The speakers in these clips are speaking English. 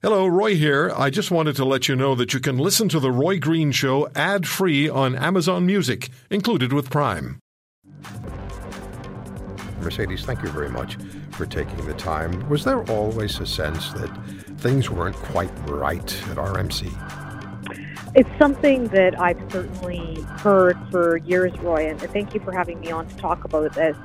Hello, Roy here. I just wanted to let you know that you can listen to The Roy Green Show ad free on Amazon Music, included with Prime. Mercedes, thank you very much for taking the time. Was there always a sense that things weren't quite right at RMC? It's something that I've certainly heard for years, Roy, and thank you for having me on to talk about this.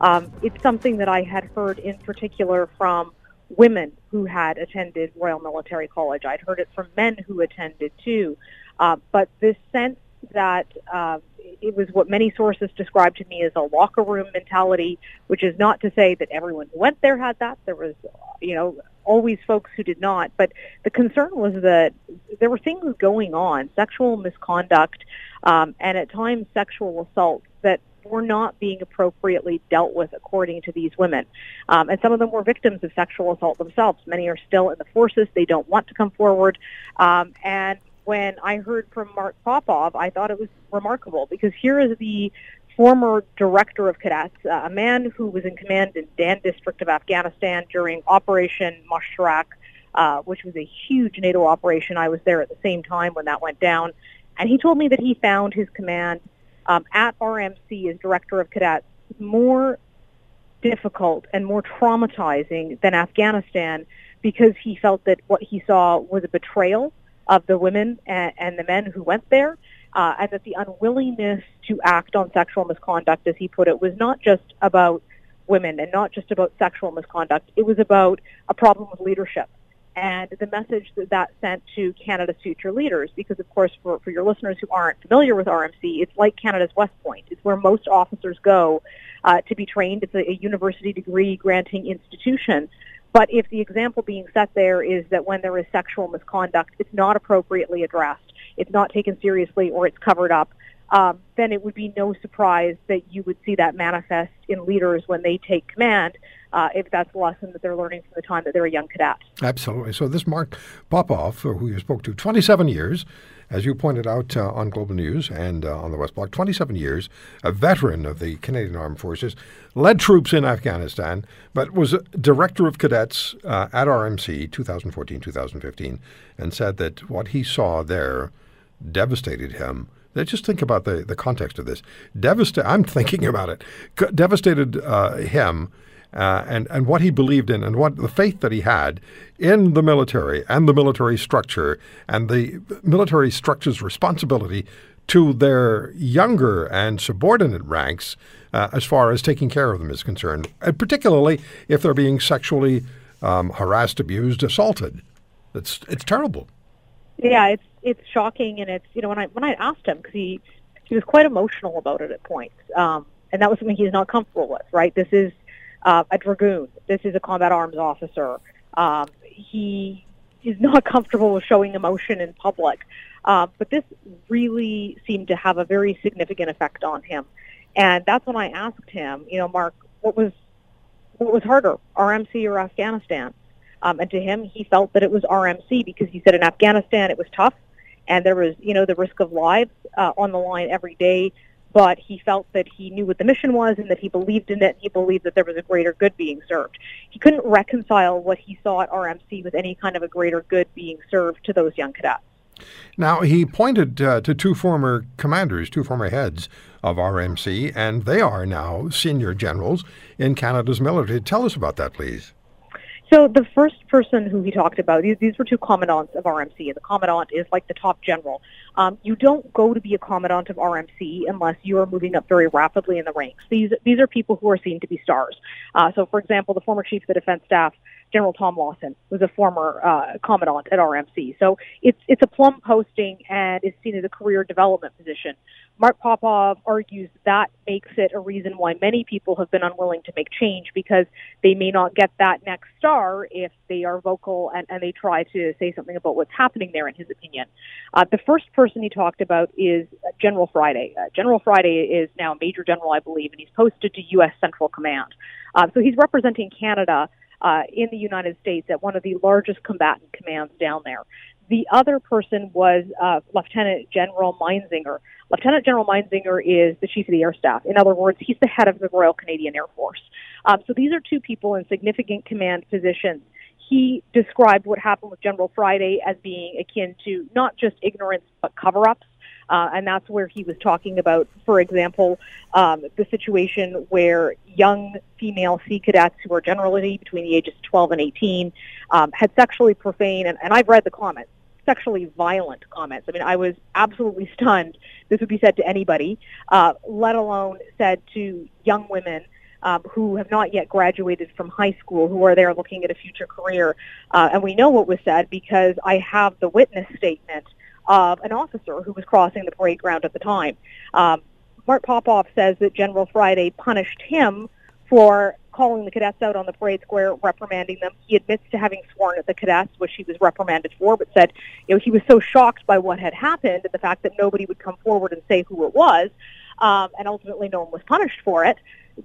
Um, it's something that I had heard in particular from women who had attended Royal Military College. I'd heard it from men who attended too. Uh, but this sense that uh, it was what many sources described to me as a locker room mentality, which is not to say that everyone who went there had that. There was, you know, always folks who did not. But the concern was that there were things going on, sexual misconduct, um, and at times sexual assault that were not being appropriately dealt with according to these women. Um, and some of them were victims of sexual assault themselves. Many are still in the forces. They don't want to come forward. Um, and when I heard from Mark Popov, I thought it was remarkable because here is the former director of cadets, uh, a man who was in command in Dan district of Afghanistan during Operation Mushtarak, uh, which was a huge NATO operation. I was there at the same time when that went down. And he told me that he found his command um, at RMC as director of cadets more difficult and more traumatizing than Afghanistan because he felt that what he saw was a betrayal of the women and, and the men who went there, uh, and that the unwillingness to act on sexual misconduct, as he put it, was not just about women and not just about sexual misconduct. It was about a problem with leadership and the message that that sent to Canada's future leaders. Because, of course, for, for your listeners who aren't familiar with RMC, it's like Canada's West Point. It's where most officers go uh, to be trained. It's a, a university degree granting institution. But if the example being set there is that when there is sexual misconduct, it's not appropriately addressed, it's not taken seriously, or it's covered up, um, then it would be no surprise that you would see that manifest in leaders when they take command uh, if that's a lesson that they're learning from the time that they're a young cadet. Absolutely. So this Mark Popov, who you spoke to, 27 years, as you pointed out uh, on Global News and uh, on the West Block, 27 years, a veteran of the Canadian Armed Forces, led troops in Afghanistan, but was director of cadets uh, at RMC 2014 2015, and said that what he saw there devastated him. Just think about the, the context of this. Devasta- I'm thinking about it. devastated uh, him uh, and, and what he believed in and what the faith that he had in the military and the military structure and the military structure's responsibility to their younger and subordinate ranks uh, as far as taking care of them is concerned, and particularly if they're being sexually um, harassed, abused, assaulted. It's it's terrible. Yeah, it's it's shocking, and it's you know when I when I asked him because he he was quite emotional about it at points, um, and that was something he's not comfortable with. Right, this is uh, a dragoon. This is a combat arms officer. Um, he is not comfortable with showing emotion in public. Uh, but this really seemed to have a very significant effect on him. And that's when I asked him, you know, Mark, what was what was harder, RMC or Afghanistan? Um, and to him, he felt that it was RMC because he said in Afghanistan it was tough, and there was, you know, the risk of lives uh, on the line every day but he felt that he knew what the mission was and that he believed in it. He believed that there was a greater good being served. He couldn't reconcile what he saw at RMC with any kind of a greater good being served to those young cadets. Now, he pointed uh, to two former commanders, two former heads of RMC, and they are now senior generals in Canada's military. Tell us about that, please. So the first person who he talked about, these, these were two commandants of RMC, and the commandant is like the top general. Um, you don't go to be a commandant of RMC unless you are moving up very rapidly in the ranks. These these are people who are seen to be stars. Uh, so, for example, the former chief of the defense staff General Tom Lawson was a former uh, commandant at RMC. So it's it's a plum posting and is seen as a career development position. Mark Popov argues that makes it a reason why many people have been unwilling to make change because they may not get that next star if they are vocal and, and they try to say something about what's happening there, in his opinion. Uh, the first person he talked about is General Friday. Uh, general Friday is now a Major General, I believe, and he's posted to U.S. Central Command. Uh, so he's representing Canada uh, in the United States at one of the largest combatant commands down there. The other person was uh, Lieutenant General Meinzinger. Lieutenant General Meinzinger is the chief of the air staff. In other words, he's the head of the Royal Canadian Air Force. Um, so these are two people in significant command positions. he described what happened with General Friday as being akin to not just ignorance but cover ups. Uh, and that's where he was talking about, for example, um, the situation where young female sea cadets who are generally between the ages of 12 and 18 um, had sexually profane, and, and I've read the comments, sexually violent comments. I mean, I was absolutely stunned. This would be said to anybody, uh, let alone said to young women um, who have not yet graduated from high school, who are there looking at a future career. Uh, and we know what was said because I have the witness statement of an officer who was crossing the parade ground at the time. Um, Mark Popov says that General Friday punished him for calling the cadets out on the parade square, reprimanding them. He admits to having sworn at the cadets, which he was reprimanded for, but said, you know, he was so shocked by what had happened and the fact that nobody would come forward and say who it was, um, and ultimately no one was punished for it,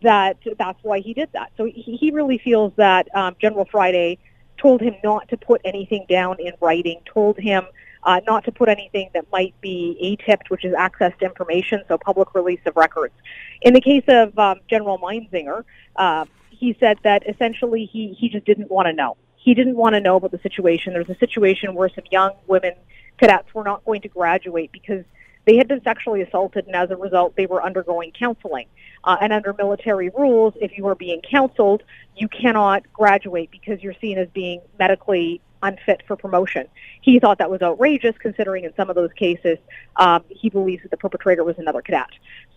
that that's why he did that. So he, he really feels that um, General Friday told him not to put anything down in writing, told him uh, not to put anything that might be ATIPT, which is access to information, so public release of records. In the case of um, General Meinzinger, uh, he said that essentially he, he just didn't want to know. He didn't want to know about the situation. There was a situation where some young women cadets were not going to graduate because they had been sexually assaulted, and as a result, they were undergoing counseling. Uh, and under military rules, if you are being counseled, you cannot graduate because you're seen as being medically unfit for promotion. He thought that was outrageous, considering in some of those cases um, he believes that the perpetrator was another cadet.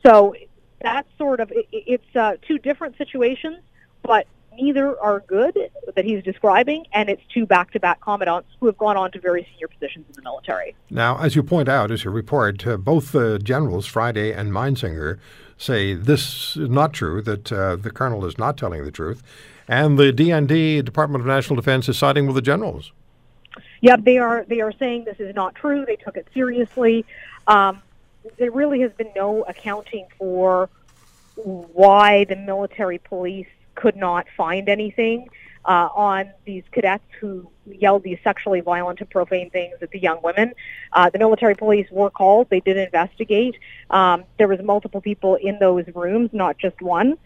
So that's sort of it, it's uh, two different situations, but neither are good that he's describing, and it's two back-to-back commandants who have gone on to very senior positions in the military. Now, as you point out, as you report, uh, both uh, generals, Friday and Meinzinger, say this is not true, that uh, the colonel is not telling the truth, and the DND, Department of National Defense, is siding with the generals. Yeah, they are. They are saying this is not true. They took it seriously. Um, there really has been no accounting for why the military police could not find anything uh, on these cadets who yelled these sexually violent and profane things at the young women. Uh, the military police were called. They did investigate. Um, there was multiple people in those rooms, not just one.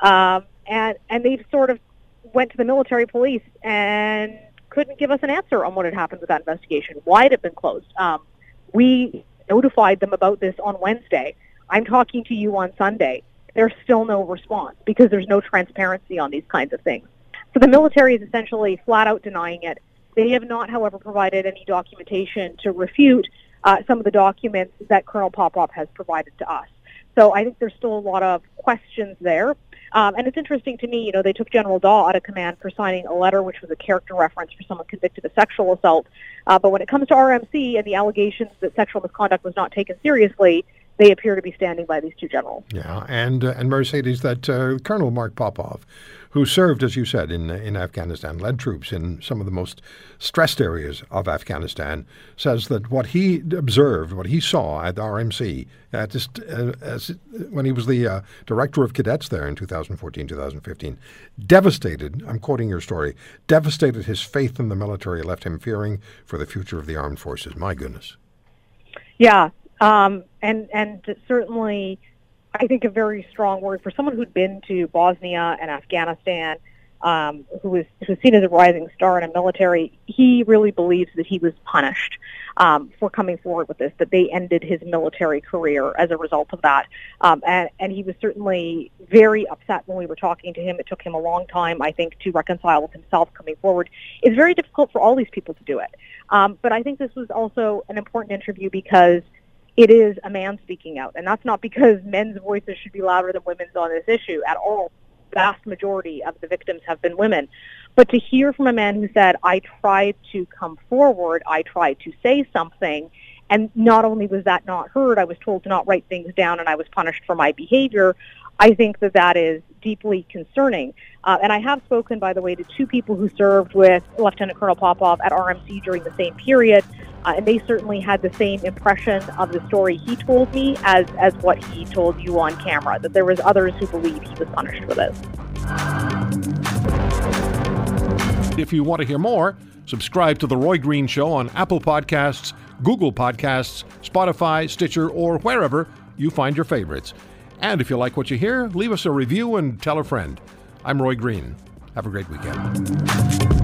Um, and and they sort of went to the military police and couldn't give us an answer on what had happened with that investigation. Why it had been closed. Um, we notified them about this on Wednesday. I'm talking to you on Sunday there's still no response because there's no transparency on these kinds of things. So the military is essentially flat out denying it. They have not, however, provided any documentation to refute uh, some of the documents that Colonel Popov has provided to us. So I think there's still a lot of questions there. Um, and it's interesting to me, you know, they took General Dawe out of command for signing a letter which was a character reference for someone convicted of sexual assault. Uh, but when it comes to RMC and the allegations that sexual misconduct was not taken seriously, they appear to be standing by these two generals. Yeah, and uh, and Mercedes, that uh, Colonel Mark Popov, who served, as you said, in in Afghanistan, led troops in some of the most stressed areas of Afghanistan, says that what he observed, what he saw at the RMC, at this, uh, as, when he was the uh, director of cadets there in 2014, 2015, devastated. I'm quoting your story. Devastated his faith in the military, left him fearing for the future of the armed forces. My goodness. Yeah, um, and and certainly, I think a very strong word for someone who'd been to Bosnia and Afghanistan, um, who was who's seen as a rising star in a military. He really believes that he was punished um, for coming forward with this. That they ended his military career as a result of that, um, and and he was certainly very upset when we were talking to him. It took him a long time, I think, to reconcile with himself coming forward. It's very difficult for all these people to do it, um, but I think this was also an important interview because it is a man speaking out. And that's not because men's voices should be louder than women's on this issue at all. The Vast majority of the victims have been women. But to hear from a man who said, I tried to come forward, I tried to say something, and not only was that not heard, I was told to not write things down and I was punished for my behavior. I think that that is deeply concerning. Uh, and I have spoken, by the way, to two people who served with Lieutenant Colonel Popov at RMC during the same period, uh, and they certainly had the same impression of the story he told me as as what he told you on camera. That there was others who believe he was punished for this. If you want to hear more, subscribe to the Roy Green Show on Apple Podcasts, Google Podcasts, Spotify, Stitcher, or wherever you find your favorites. And if you like what you hear, leave us a review and tell a friend. I'm Roy Green. Have a great weekend.